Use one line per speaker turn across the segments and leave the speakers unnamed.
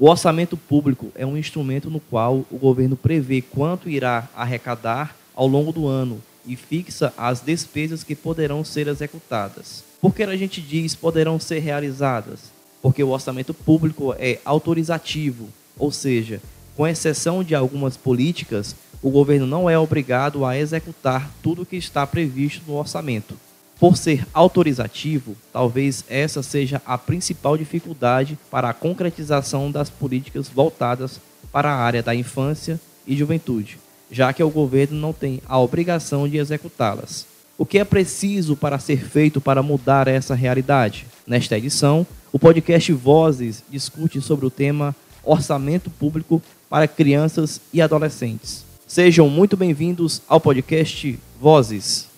O orçamento público é um instrumento no qual o governo prevê quanto irá arrecadar ao longo do ano e fixa as despesas que poderão ser executadas. Por que a gente diz poderão ser realizadas? Porque o orçamento público é autorizativo, ou seja, com exceção de algumas políticas, o governo não é obrigado a executar tudo o que está previsto no orçamento. Por ser autorizativo, talvez essa seja a principal dificuldade para a concretização das políticas voltadas para a área da infância e juventude, já que o governo não tem a obrigação de executá-las. O que é preciso para ser feito para mudar essa realidade? Nesta edição, o podcast Vozes discute sobre o tema Orçamento Público para Crianças e Adolescentes. Sejam muito bem-vindos ao podcast Vozes.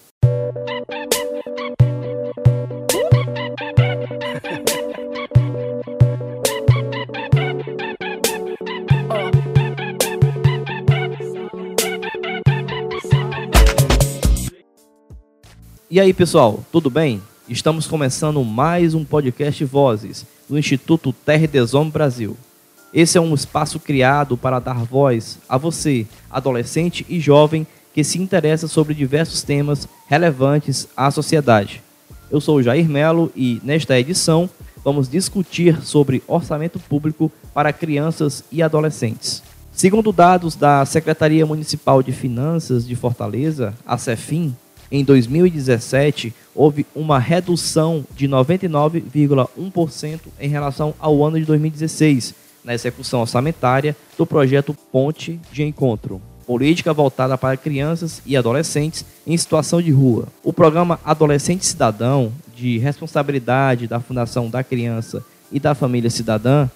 E aí, pessoal, tudo bem? Estamos começando mais um podcast Vozes do Instituto Terre des Hommes Brasil. Esse é um espaço criado para dar voz a você, adolescente e jovem que se interessa sobre diversos temas relevantes à sociedade. Eu sou o Jair Melo e, nesta edição, vamos discutir sobre orçamento público para crianças e adolescentes. Segundo dados da Secretaria Municipal de Finanças de Fortaleza, a CEFIM, em 2017 houve uma redução de 99,1% em relação ao ano de 2016 na execução orçamentária do projeto Ponte de Encontro, política voltada para crianças e adolescentes em situação de rua. O programa Adolescente Cidadão, de responsabilidade da Fundação da Criança e da Família Cidadã,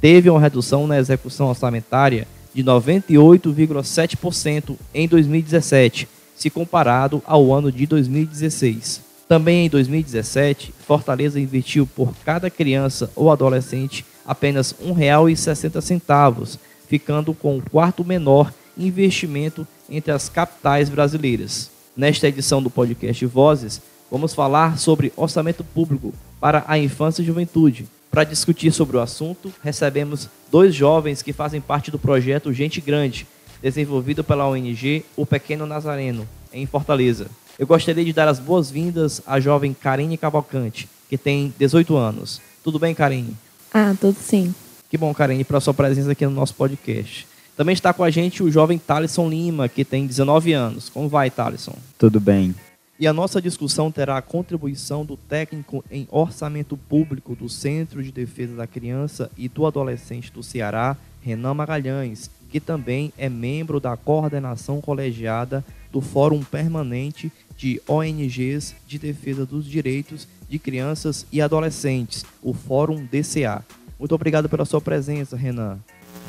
teve uma redução na execução orçamentária de 98,7% em 2017, se comparado ao ano de 2016. Também em 2017, Fortaleza investiu por cada criança ou adolescente apenas R$ 1,60, ficando com o quarto menor investimento entre as capitais brasileiras. Nesta edição do podcast Vozes, vamos falar sobre orçamento público para a infância e juventude. Para discutir sobre o assunto, recebemos dois jovens que fazem parte do projeto Gente Grande, desenvolvido pela ONG O Pequeno Nazareno, em Fortaleza. Eu gostaria de dar as boas-vindas à jovem Karine Cavalcante, que tem 18 anos. Tudo bem, Karine?
Ah, tudo sim.
Que bom, Karine, pela sua presença aqui no nosso podcast. Também está com a gente o jovem Thalisson Lima, que tem 19 anos. Como vai, Thalisson?
Tudo bem.
E a nossa discussão terá a contribuição do técnico em orçamento público do Centro de Defesa da Criança e do Adolescente do Ceará, Renan Magalhães, que também é membro da coordenação colegiada do Fórum Permanente de ONGs de Defesa dos Direitos de Crianças e Adolescentes, o Fórum DCA. Muito obrigado pela sua presença, Renan.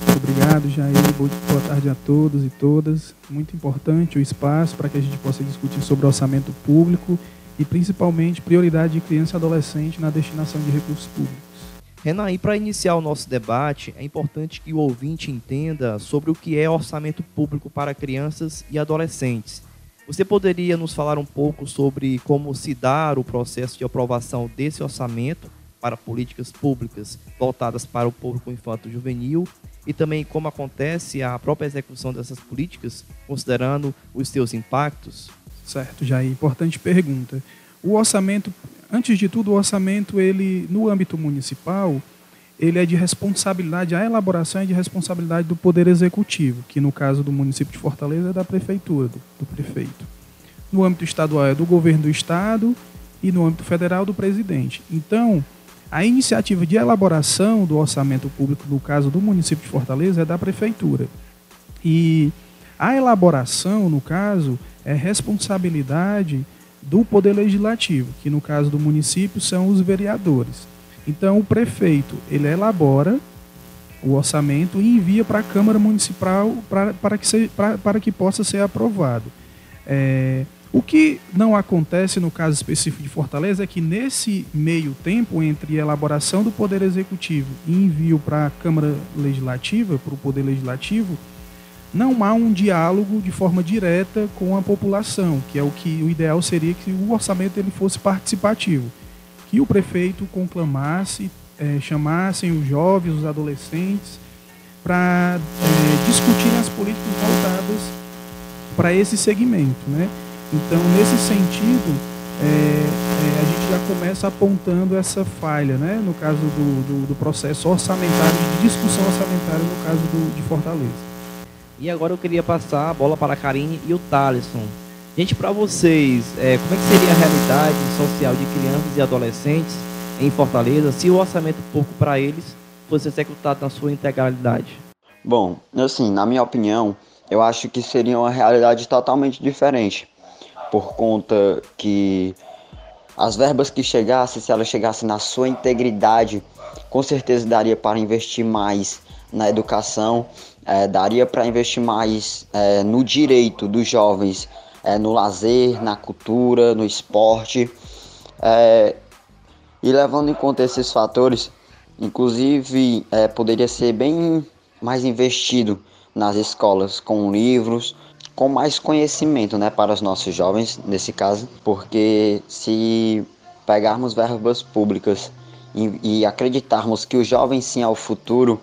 Muito obrigado, Jair. Boa tarde a todos e todas. Muito importante o espaço para que a gente possa discutir sobre orçamento público e principalmente prioridade de criança e adolescente na destinação de recursos públicos.
Renan, e para iniciar o nosso debate, é importante que o ouvinte entenda sobre o que é orçamento público para crianças e adolescentes. Você poderia nos falar um pouco sobre como se dá o processo de aprovação desse orçamento para políticas públicas voltadas para o público infanto-juvenil e também como acontece a própria execução dessas políticas, considerando os seus impactos?
Certo, já é importante pergunta. O orçamento Antes de tudo, o orçamento, ele, no âmbito municipal, ele é de responsabilidade, a elaboração é de responsabilidade do Poder Executivo, que no caso do município de Fortaleza é da Prefeitura, do, do prefeito. No âmbito estadual é do governo do Estado e no âmbito federal do presidente. Então, a iniciativa de elaboração do orçamento público, no caso do município de Fortaleza, é da Prefeitura. E a elaboração, no caso, é responsabilidade do Poder Legislativo, que no caso do município são os vereadores. Então o prefeito ele elabora o orçamento e envia para a Câmara Municipal para, para, que, para que possa ser aprovado. É, o que não acontece no caso específico de Fortaleza é que nesse meio tempo entre elaboração do Poder Executivo e envio para a Câmara Legislativa, para o Poder Legislativo, não há um diálogo de forma direta com a população, que é o que o ideal seria que o orçamento ele fosse participativo, que o prefeito conclamasse é, chamassem os jovens, os adolescentes, para é, discutirem as políticas voltadas para esse segmento. Né? Então, nesse sentido, é, é, a gente já começa apontando essa falha, né? no caso do, do, do, processo orçamentário, de discussão orçamentária, no caso do, de Fortaleza.
E agora eu queria passar a bola para a Karine e o Thaleson. Gente, para vocês, é, como é que seria a realidade social de crianças e adolescentes em Fortaleza se o orçamento público para eles fosse executado na sua integralidade?
Bom, assim, na minha opinião, eu acho que seria uma realidade totalmente diferente, por conta que as verbas que chegassem, se elas chegassem na sua integridade, com certeza daria para investir mais na educação, é, daria para investir mais é, no direito dos jovens, é, no lazer, na cultura, no esporte. É, e levando em conta esses fatores, inclusive é, poderia ser bem mais investido nas escolas com livros, com mais conhecimento né, para os nossos jovens, nesse caso, porque se pegarmos verbas públicas e, e acreditarmos que o jovem sim é o futuro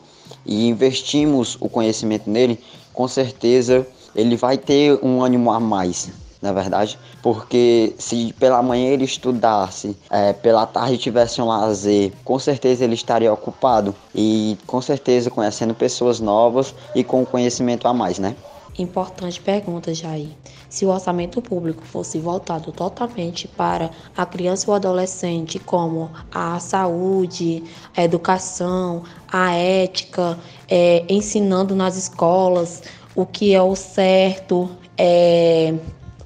e investimos o conhecimento nele, com certeza ele vai ter um ânimo a mais, na verdade, porque se pela manhã ele estudasse, é, pela tarde tivesse um lazer, com certeza ele estaria ocupado e com certeza conhecendo pessoas novas e com conhecimento a mais, né?
Importante pergunta, Jair. Se o orçamento público fosse voltado totalmente para a criança e o adolescente, como a saúde, a educação, a ética, é, ensinando nas escolas o que é o certo, é,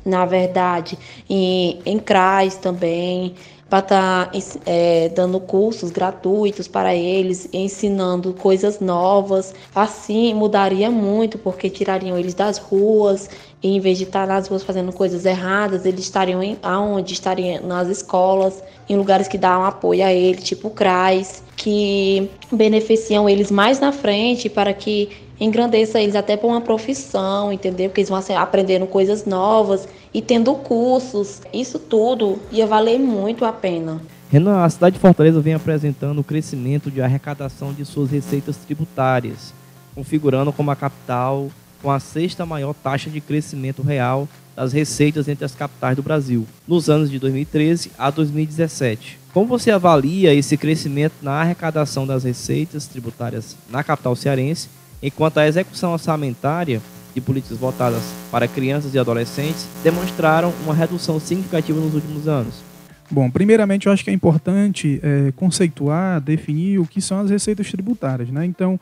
na verdade, em, em CRAS também, para estar tá, é, dando cursos gratuitos para eles, ensinando coisas novas. Assim mudaria muito, porque tirariam eles das ruas, e em vez de estar nas ruas fazendo coisas erradas, eles estariam em, aonde? Estariam nas escolas, em lugares que dão apoio a eles, tipo CRAS, que beneficiam eles mais na frente para que engrandeça eles até para uma profissão, entendeu? Porque eles vão assim, aprendendo coisas novas e tendo cursos. Isso tudo ia valer muito a pena.
Renan, a cidade de Fortaleza vem apresentando o crescimento de arrecadação de suas receitas tributárias, configurando como a capital com a sexta maior taxa de crescimento real das receitas entre as capitais do Brasil, nos anos de 2013 a 2017. Como você avalia esse crescimento na arrecadação das receitas tributárias na capital cearense enquanto a execução orçamentária de políticas voltadas para crianças e adolescentes demonstraram uma redução significativa nos últimos anos.
Bom, primeiramente eu acho que é importante é, conceituar, definir o que são as receitas tributárias. Né? Então,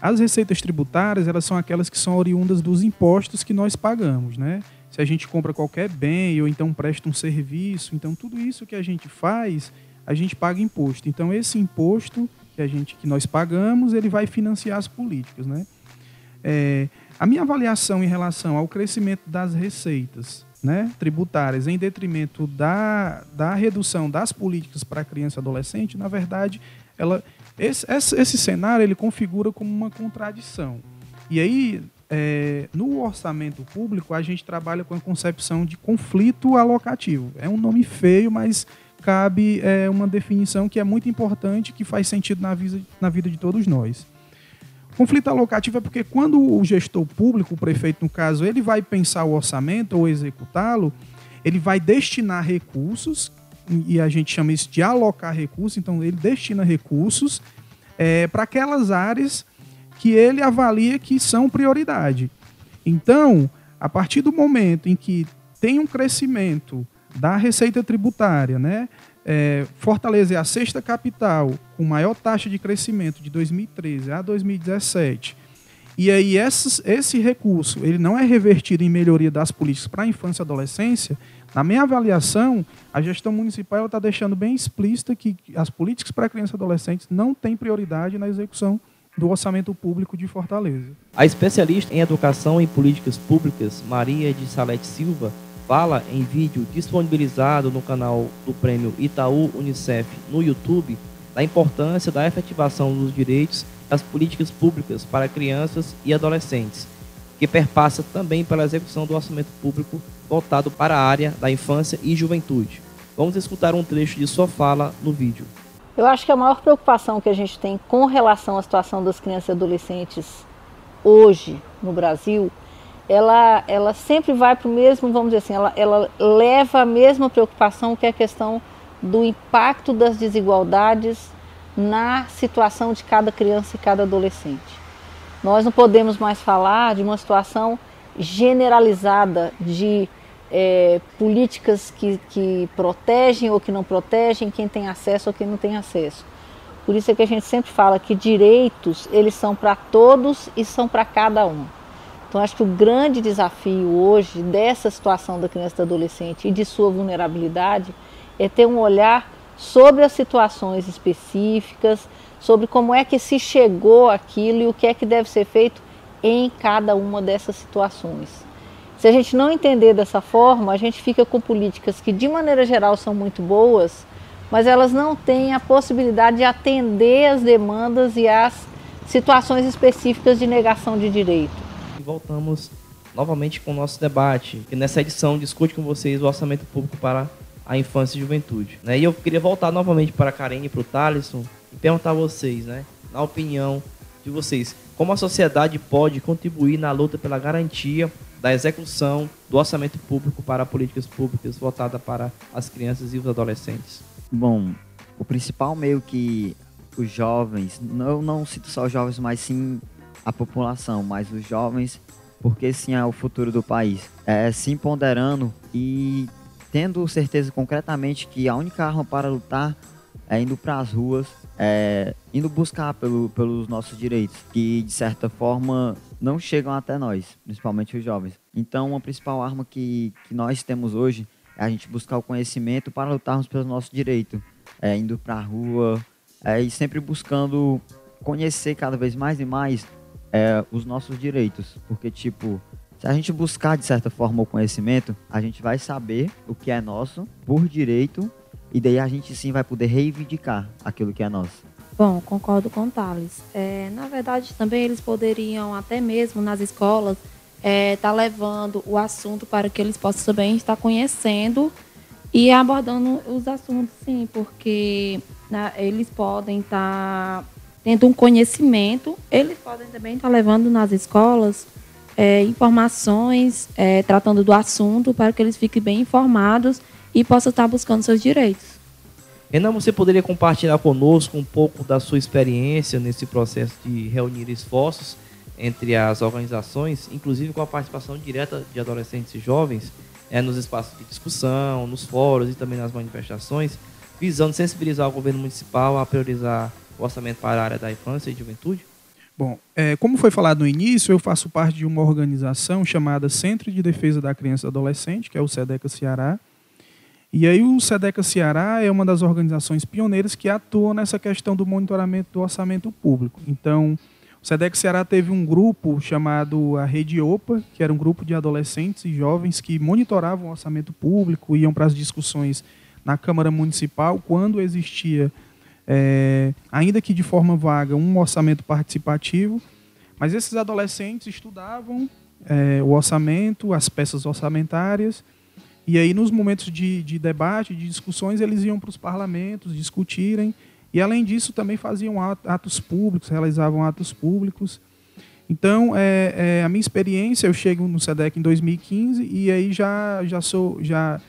as receitas tributárias elas são aquelas que são oriundas dos impostos que nós pagamos. Né? Se a gente compra qualquer bem ou então presta um serviço, então tudo isso que a gente faz, a gente paga imposto. Então, esse imposto que a gente que nós pagamos, ele vai financiar as políticas, né? É, a minha avaliação em relação ao crescimento das receitas né, tributárias em detrimento da, da redução das políticas para criança e adolescente, na verdade, ela, esse, esse, esse cenário ele configura como uma contradição. E aí, é, no orçamento público, a gente trabalha com a concepção de conflito alocativo. É um nome feio, mas cabe é, uma definição que é muito importante, que faz sentido na vida, na vida de todos nós. Conflito alocativo é porque quando o gestor público, o prefeito no caso, ele vai pensar o orçamento ou executá-lo, ele vai destinar recursos, e a gente chama isso de alocar recursos, então ele destina recursos é, para aquelas áreas que ele avalia que são prioridade. Então, a partir do momento em que tem um crescimento da receita tributária, né? É, Fortaleza é a sexta capital com maior taxa de crescimento de 2013 a 2017. E aí esses, esse recurso ele não é revertido em melhoria das políticas para a infância e adolescência. Na minha avaliação, a gestão municipal está deixando bem explícita que as políticas para crianças e adolescentes não têm prioridade na execução do orçamento público de Fortaleza.
A especialista em educação e políticas públicas, Maria de Salete Silva, fala em vídeo disponibilizado no canal do Prêmio Itaú Unicef no YouTube da importância da efetivação dos direitos das políticas públicas para crianças e adolescentes, que perpassa também pela execução do orçamento público voltado para a área da infância e juventude. Vamos escutar um trecho de sua fala no vídeo.
Eu acho que a maior preocupação que a gente tem com relação à situação das crianças e adolescentes hoje no Brasil, ela, ela sempre vai para o mesmo, vamos dizer assim, ela, ela leva a mesma preocupação que é a questão do impacto das desigualdades na situação de cada criança e cada adolescente. Nós não podemos mais falar de uma situação generalizada de é, políticas que, que protegem ou que não protegem quem tem acesso ou quem não tem acesso. Por isso é que a gente sempre fala que direitos eles são para todos e são para cada um. Então acho que o grande desafio hoje dessa situação da criança e do adolescente e de sua vulnerabilidade é ter um olhar sobre as situações específicas, sobre como é que se chegou aquilo e o que é que deve ser feito em cada uma dessas situações. Se a gente não entender dessa forma, a gente fica com políticas que, de maneira geral, são muito boas, mas elas não têm a possibilidade de atender as demandas e as situações específicas de negação de direito.
E voltamos novamente com o nosso debate, que nessa edição discute com vocês o orçamento público para a infância e juventude. Né? E eu queria voltar novamente para a Karine e para o Thaleson e perguntar a vocês, né, na opinião de vocês, como a sociedade pode contribuir na luta pela garantia da execução do orçamento público para políticas públicas voltadas para as crianças e os adolescentes?
Bom, o principal meio que os jovens, não, não cito só os jovens, mas sim a população, mas os jovens, porque sim é o futuro do país, é se ponderando e tendo certeza concretamente que a única arma para lutar é indo para as ruas, é, indo buscar pelo, pelos nossos direitos, que de certa forma não chegam até nós, principalmente os jovens. Então, a principal arma que, que nós temos hoje é a gente buscar o conhecimento para lutarmos pelos nossos direitos, é, indo para a rua é, e sempre buscando conhecer cada vez mais e mais é, os nossos direitos, porque tipo se a gente buscar, de certa forma, o conhecimento, a gente vai saber o que é nosso por direito e daí a gente sim vai poder reivindicar aquilo que é nosso.
Bom, concordo com o Thales. É, na verdade, também eles poderiam, até mesmo nas escolas, estar é, tá levando o assunto para que eles possam também estar conhecendo e abordando os assuntos, sim, porque né, eles podem estar tá tendo um conhecimento, eles podem também estar levando nas escolas é, informações é, tratando do assunto para que eles fiquem bem informados e possam estar buscando seus direitos.
Renan, você poderia compartilhar conosco um pouco da sua experiência nesse processo de reunir esforços entre as organizações, inclusive com a participação direta de adolescentes e jovens é, nos espaços de discussão, nos fóruns e também nas manifestações, visando sensibilizar o governo municipal a priorizar o orçamento para a área da infância e juventude?
Bom, é, como foi falado no início, eu faço parte de uma organização chamada Centro de Defesa da Criança e Adolescente, que é o SEDECA Ceará. E aí o SEDECA Ceará é uma das organizações pioneiras que atuam nessa questão do monitoramento do orçamento público. Então, o SEDECA Ceará teve um grupo chamado a Rede OPA, que era um grupo de adolescentes e jovens que monitoravam o orçamento público, iam para as discussões na Câmara Municipal quando existia é, ainda que de forma vaga, um orçamento participativo, mas esses adolescentes estudavam é, o orçamento, as peças orçamentárias, e aí nos momentos de, de debate, de discussões, eles iam para os parlamentos discutirem, e além disso também faziam atos públicos, realizavam atos públicos. Então, é, é, a minha experiência, eu chego no SEDEC em 2015 e aí já, já sou já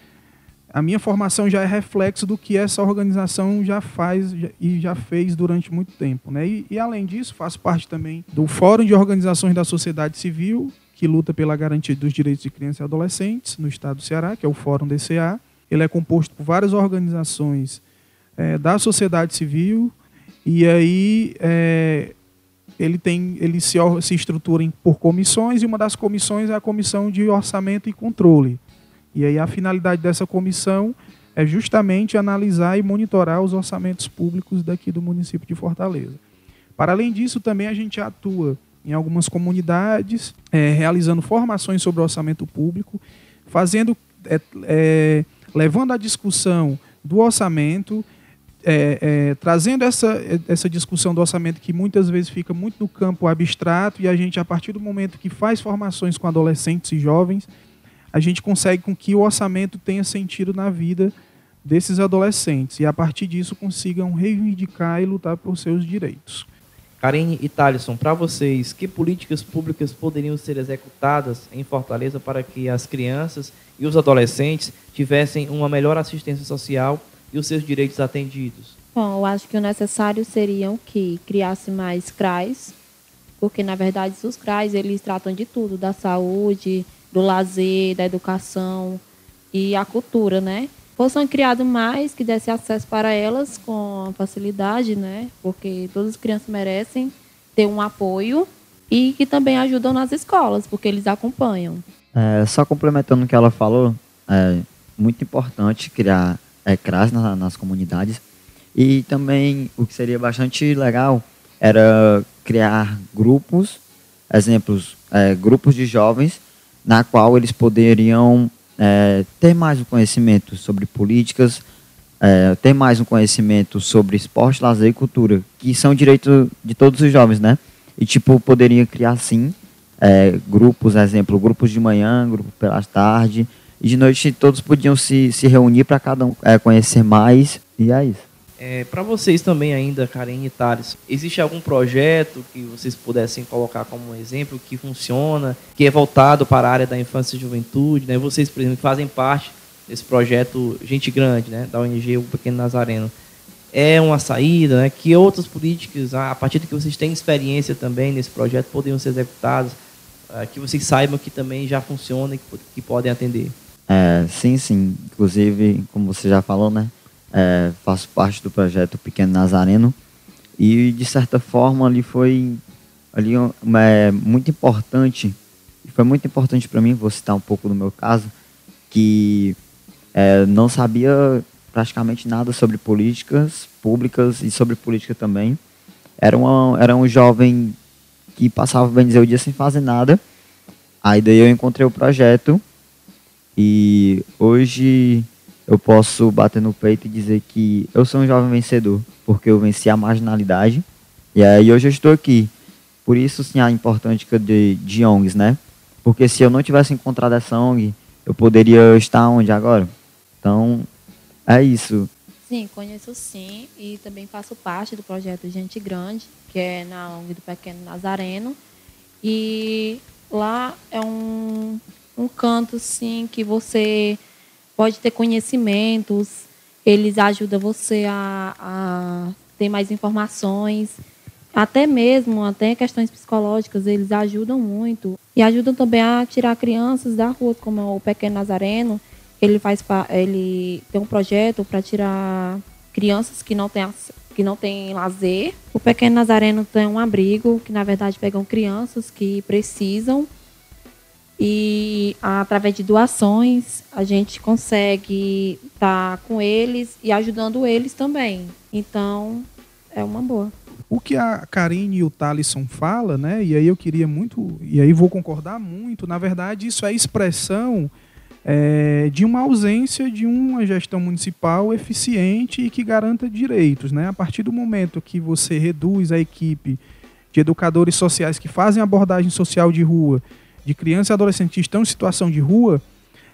a minha formação já é reflexo do que essa organização já faz e já fez durante muito tempo. Né? E, e, além disso, faço parte também do Fórum de Organizações da Sociedade Civil, que luta pela garantia dos direitos de crianças e adolescentes no estado do Ceará, que é o Fórum DCA. Ele é composto por várias organizações é, da sociedade civil e aí é, ele tem ele se, se estrutura por comissões e uma das comissões é a comissão de orçamento e controle e aí a finalidade dessa comissão é justamente analisar e monitorar os orçamentos públicos daqui do município de Fortaleza. Para além disso, também a gente atua em algumas comunidades, é, realizando formações sobre orçamento público, fazendo, é, é, levando a discussão do orçamento, é, é, trazendo essa, essa discussão do orçamento que muitas vezes fica muito no campo abstrato e a gente, a partir do momento que faz formações com adolescentes e jovens, a gente consegue com que o orçamento tenha sentido na vida desses adolescentes e a partir disso consigam reivindicar e lutar por seus direitos.
Karine e Thalisson, para vocês, que políticas públicas poderiam ser executadas em Fortaleza para que as crianças e os adolescentes tivessem uma melhor assistência social e os seus direitos atendidos?
Bom, eu acho que o necessário seria que criasse mais CRAs, porque na verdade os CRAs eles tratam de tudo, da saúde, do lazer, da educação e a cultura, né? Fossem criados mais que desse acesso para elas com facilidade, né? Porque todas as crianças merecem ter um apoio e que também ajudam nas escolas, porque eles acompanham.
É, só complementando o que ela falou, é muito importante criar é, CRAS na, nas comunidades e também o que seria bastante legal era criar grupos, exemplos, é, grupos de jovens na qual eles poderiam é, ter mais um conhecimento sobre políticas, é, ter mais um conhecimento sobre esporte, lazer e cultura, que são direitos de todos os jovens, né? E, tipo, poderia criar, sim, é, grupos, exemplo, grupos de manhã, grupo pelas tarde, e de noite todos podiam se, se reunir para cada um é, conhecer mais, e é isso.
É, para vocês também ainda, Karen e Thales, existe algum projeto que vocês pudessem colocar como exemplo que funciona, que é voltado para a área da infância e juventude, né? Vocês, por exemplo, fazem parte desse projeto Gente Grande, né? Da ONG O Pequeno Nazareno. É uma saída, né? Que outras políticas, a partir de que vocês têm experiência também nesse projeto, poderiam ser executadas, ah, que vocês saibam que também já funciona e que podem atender?
É, sim, sim. Inclusive, como você já falou, né? É, faço parte do projeto Pequeno Nazareno. E de certa forma ali foi ali é, muito importante foi muito importante para mim vou citar um pouco do meu caso que é, não sabia praticamente nada sobre políticas públicas e sobre política também. Era uma, era um jovem que passava bem dizer o dia sem fazer nada. Aí daí eu encontrei o projeto e hoje eu posso bater no peito e dizer que eu sou um jovem vencedor, porque eu venci a marginalidade. E aí hoje eu estou aqui. Por isso, sim, a importância de, de ONGs, né? Porque se eu não tivesse encontrado essa ONG, eu poderia estar onde agora? Então, é isso.
Sim, conheço sim. E também faço parte do projeto Gente Grande, que é na ONG do Pequeno Nazareno. E lá é um, um canto, sim, que você pode ter conhecimentos, eles ajudam você a, a ter mais informações, até mesmo, até questões psicológicas, eles ajudam muito. E ajudam também a tirar crianças da rua, como o Pequeno Nazareno, ele faz ele tem um projeto para tirar crianças que não têm que não têm lazer. O Pequeno Nazareno tem um abrigo que na verdade pegam crianças que precisam e através de doações a gente consegue estar com eles e ajudando eles também. Então é uma boa.
O que a Karine e o Talisson fala, né? E aí eu queria muito, e aí vou concordar muito. Na verdade, isso é expressão é, de uma ausência de uma gestão municipal eficiente e que garanta direitos, né? A partir do momento que você reduz a equipe de educadores sociais que fazem abordagem social de rua de crianças e adolescentes que estão em situação de rua,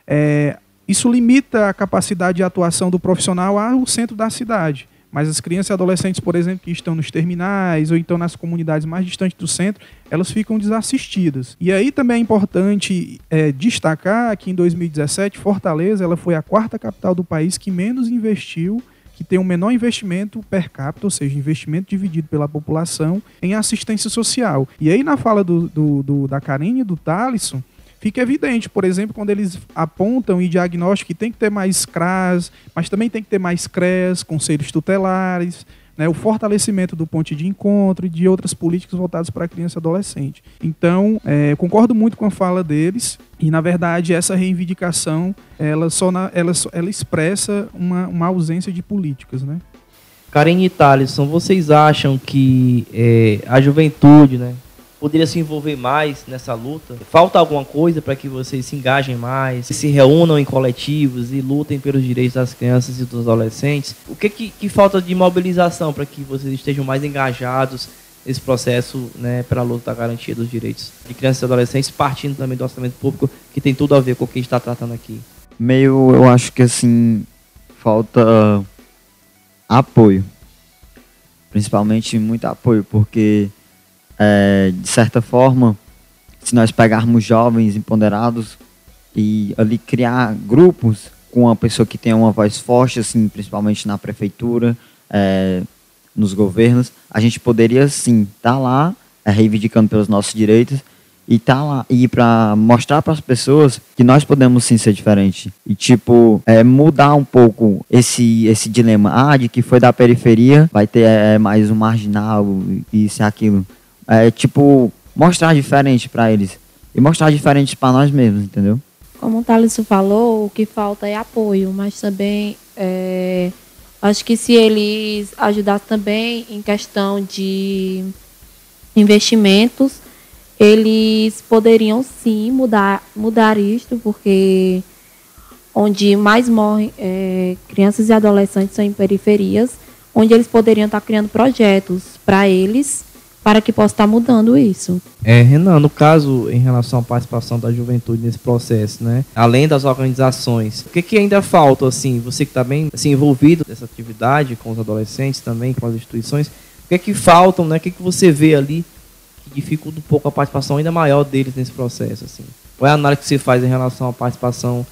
é, isso limita a capacidade de atuação do profissional ao centro da cidade. Mas as crianças e adolescentes, por exemplo, que estão nos terminais ou então nas comunidades mais distantes do centro, elas ficam desassistidas. E aí também é importante é, destacar que em 2017, Fortaleza ela foi a quarta capital do país que menos investiu que tem um menor investimento per capita, ou seja, investimento dividido pela população em assistência social. E aí, na fala do, do, do da Karine e do Thalisson, fica evidente, por exemplo, quando eles apontam e diagnóstico que tem que ter mais CRAS, mas também tem que ter mais CRES, conselhos tutelares, né, o fortalecimento do ponto de encontro e de outras políticas voltadas para a criança e adolescente. Então, é, concordo muito com a fala deles e, na verdade, essa reivindicação ela só na, ela, ela expressa uma, uma ausência de políticas, né?
Karen e Thaleson, vocês acham que é, a juventude, né, poderia se envolver mais nessa luta? Falta alguma coisa para que vocês se engajem mais, se reúnam em coletivos e lutem pelos direitos das crianças e dos adolescentes? O que, que, que falta de mobilização para que vocês estejam mais engajados nesse processo né, para a luta da garantia dos direitos de crianças e adolescentes, partindo também do orçamento público, que tem tudo a ver com o que a gente está tratando aqui?
Meio, eu acho que assim, falta apoio. Principalmente muito apoio, porque, é, de certa forma, se nós pegarmos jovens empoderados e ali criar grupos com uma pessoa que tenha uma voz forte, assim, principalmente na prefeitura, é, nos governos, a gente poderia sim estar tá lá é, reivindicando pelos nossos direitos e tá lá e para mostrar para as pessoas que nós podemos sim ser diferente. E tipo é, mudar um pouco esse esse dilema. Ah de que foi da periferia vai ter é, mais um marginal isso e aquilo é tipo mostrar diferente para eles. E mostrar diferente para nós mesmos entendeu?
Como o Thales falou o que falta é apoio mas também é, acho que se eles ajudassem também em questão de investimentos eles poderiam sim mudar, mudar isto, porque onde mais morrem é, crianças e adolescentes são em periferias, onde eles poderiam estar criando projetos para eles, para que possa estar mudando isso.
É, Renan, no caso, em relação à participação da juventude nesse processo, né? Além das organizações, o que, que ainda falta, assim, você que está bem assim, envolvido nessa atividade com os adolescentes também, com as instituições, o que é que faltam, né? O que, que você vê ali que dificulta um pouco a participação ainda maior deles nesse processo. Assim. Qual é a análise que você faz em relação à participação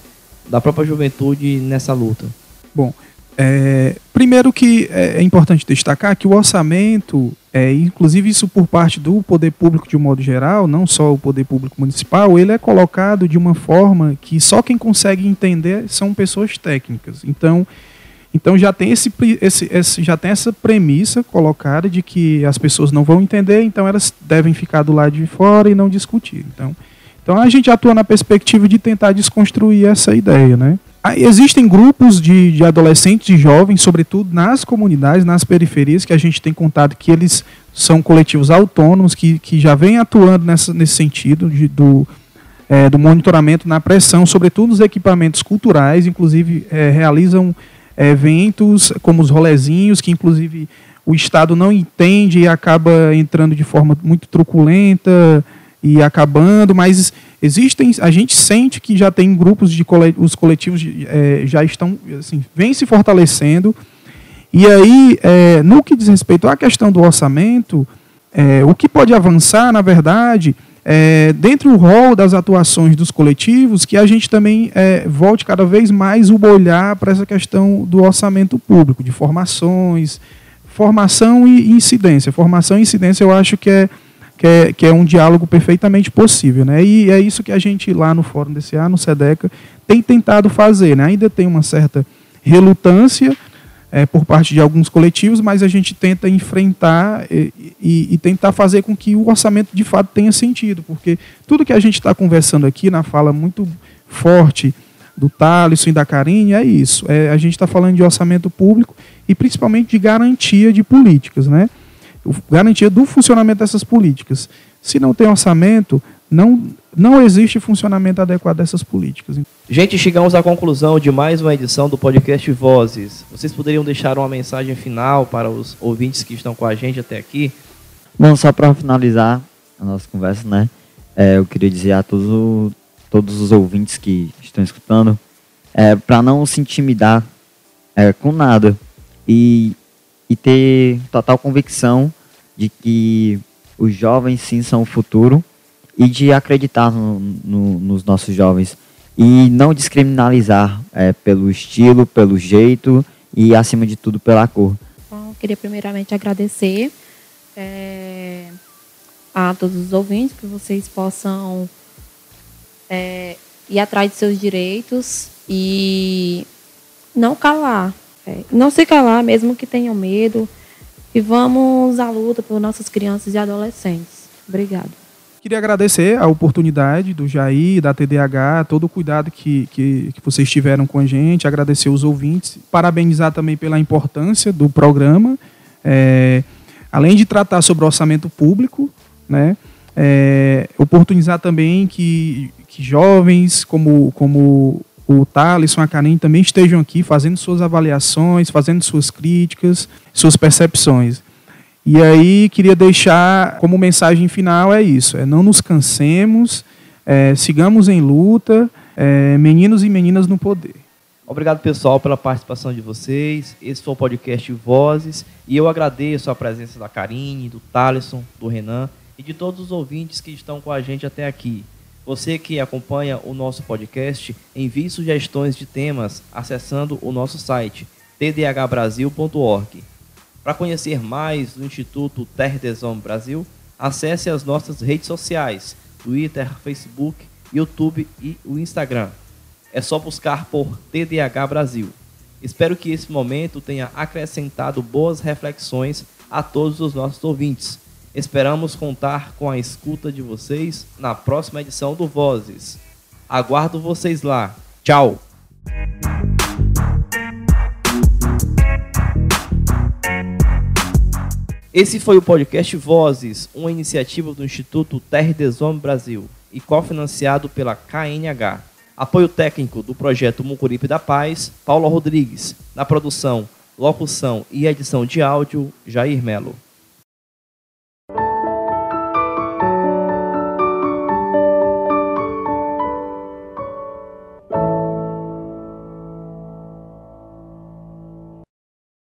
da própria juventude nessa luta?
Bom, é, primeiro que é, é importante destacar que o orçamento, é, inclusive isso por parte do poder público de um modo geral, não só o poder público municipal, ele é colocado de uma forma que só quem consegue entender são pessoas técnicas. Então, então já tem, esse, esse, esse, já tem essa premissa colocada de que as pessoas não vão entender, então elas devem ficar do lado de fora e não discutir. Então, então a gente atua na perspectiva de tentar desconstruir essa ideia. Né? Ah, existem grupos de, de adolescentes e jovens, sobretudo nas comunidades, nas periferias, que a gente tem contado que eles são coletivos autônomos, que, que já vêm atuando nessa, nesse sentido de, do, é, do monitoramento na pressão, sobretudo nos equipamentos culturais, inclusive é, realizam eventos como os rolezinhos, que inclusive o Estado não entende e acaba entrando de forma muito truculenta e acabando, mas existem, a gente sente que já tem grupos de os coletivos é, já estão, assim, vem se fortalecendo. E aí, é, no que diz respeito à questão do orçamento, é, o que pode avançar, na verdade, é, dentro do rol das atuações dos coletivos, que a gente também volte cada vez mais o olhar para essa questão do orçamento público, de formações, formação e incidência. Formação e incidência eu acho que é, que é, que é um diálogo perfeitamente possível. Né? E é isso que a gente lá no Fórum DCA, no SEDECA, tem tentado fazer. Né? Ainda tem uma certa relutância, é, por parte de alguns coletivos, mas a gente tenta enfrentar e, e, e, tentar fazer com que o orçamento de fato tenha sentido, porque tudo que a gente está conversando aqui na fala muito forte do Thaleson e da Karine é isso. É, a gente está falando de orçamento público e principalmente de garantia de políticas, né? Garantia do funcionamento dessas políticas. Se não tem orçamento, não, não existe funcionamento adequado dessas políticas.
Gente, chegamos à conclusão de mais uma edição do podcast Vozes. Vocês poderiam deixar uma mensagem final para os ouvintes que estão com a gente até aqui?
Bom, só para finalizar a nossa conversa, né? É, eu queria dizer a todos, todos os ouvintes que estão escutando é, para não se intimidar é, com nada e, e ter total convicção de que os jovens sim são o futuro e de acreditar no, no, nos nossos jovens e não descriminalizar é, pelo estilo, pelo jeito e, acima de tudo, pela cor.
Bom, queria primeiramente agradecer é, a todos os ouvintes que vocês possam é, ir atrás de seus direitos e não calar, é, não se calar, mesmo que tenham medo, e vamos à luta por nossas crianças e adolescentes. Obrigada.
Queria agradecer a oportunidade do Jair, da TDH, todo o cuidado que, que, que, vocês tiveram com a gente, agradecer os ouvintes, parabenizar também pela importância do programa, é, além de tratar sobre orçamento público, né, é, oportunizar também que, que jovens como, como o Thaleson, a Karim também estejam aqui fazendo suas avaliações, fazendo suas críticas, suas percepções. E aí queria deixar como mensagem final é isso: é não nos cansemos, é, sigamos em luta, é, meninos e meninas no poder.
Obrigado, pessoal, pela participação de vocês. Esse foi o podcast Vozes. E eu agradeço a presença da Karine, do Thaleson, do Renan e de todos os ouvintes que estão com a gente até aqui. Você que acompanha o nosso podcast, envie sugestões de temas acessando o nosso site tdhbrasil.org. Para conhecer mais do Instituto Terre des Hommes Brasil, acesse as nossas redes sociais, Twitter, Facebook, YouTube e o Instagram. É só buscar por TDH Brasil. Espero que esse momento tenha acrescentado boas reflexões a todos os nossos ouvintes. Esperamos contar com a escuta de vocês na próxima edição do Vozes. Aguardo vocês lá. Tchau! Esse foi o podcast Vozes, uma iniciativa do Instituto Terre des Hommes Brasil e cofinanciado pela KNH. Apoio técnico do projeto Mucuripe da Paz, Paulo Rodrigues. Na produção, locução e edição de áudio, Jair Melo.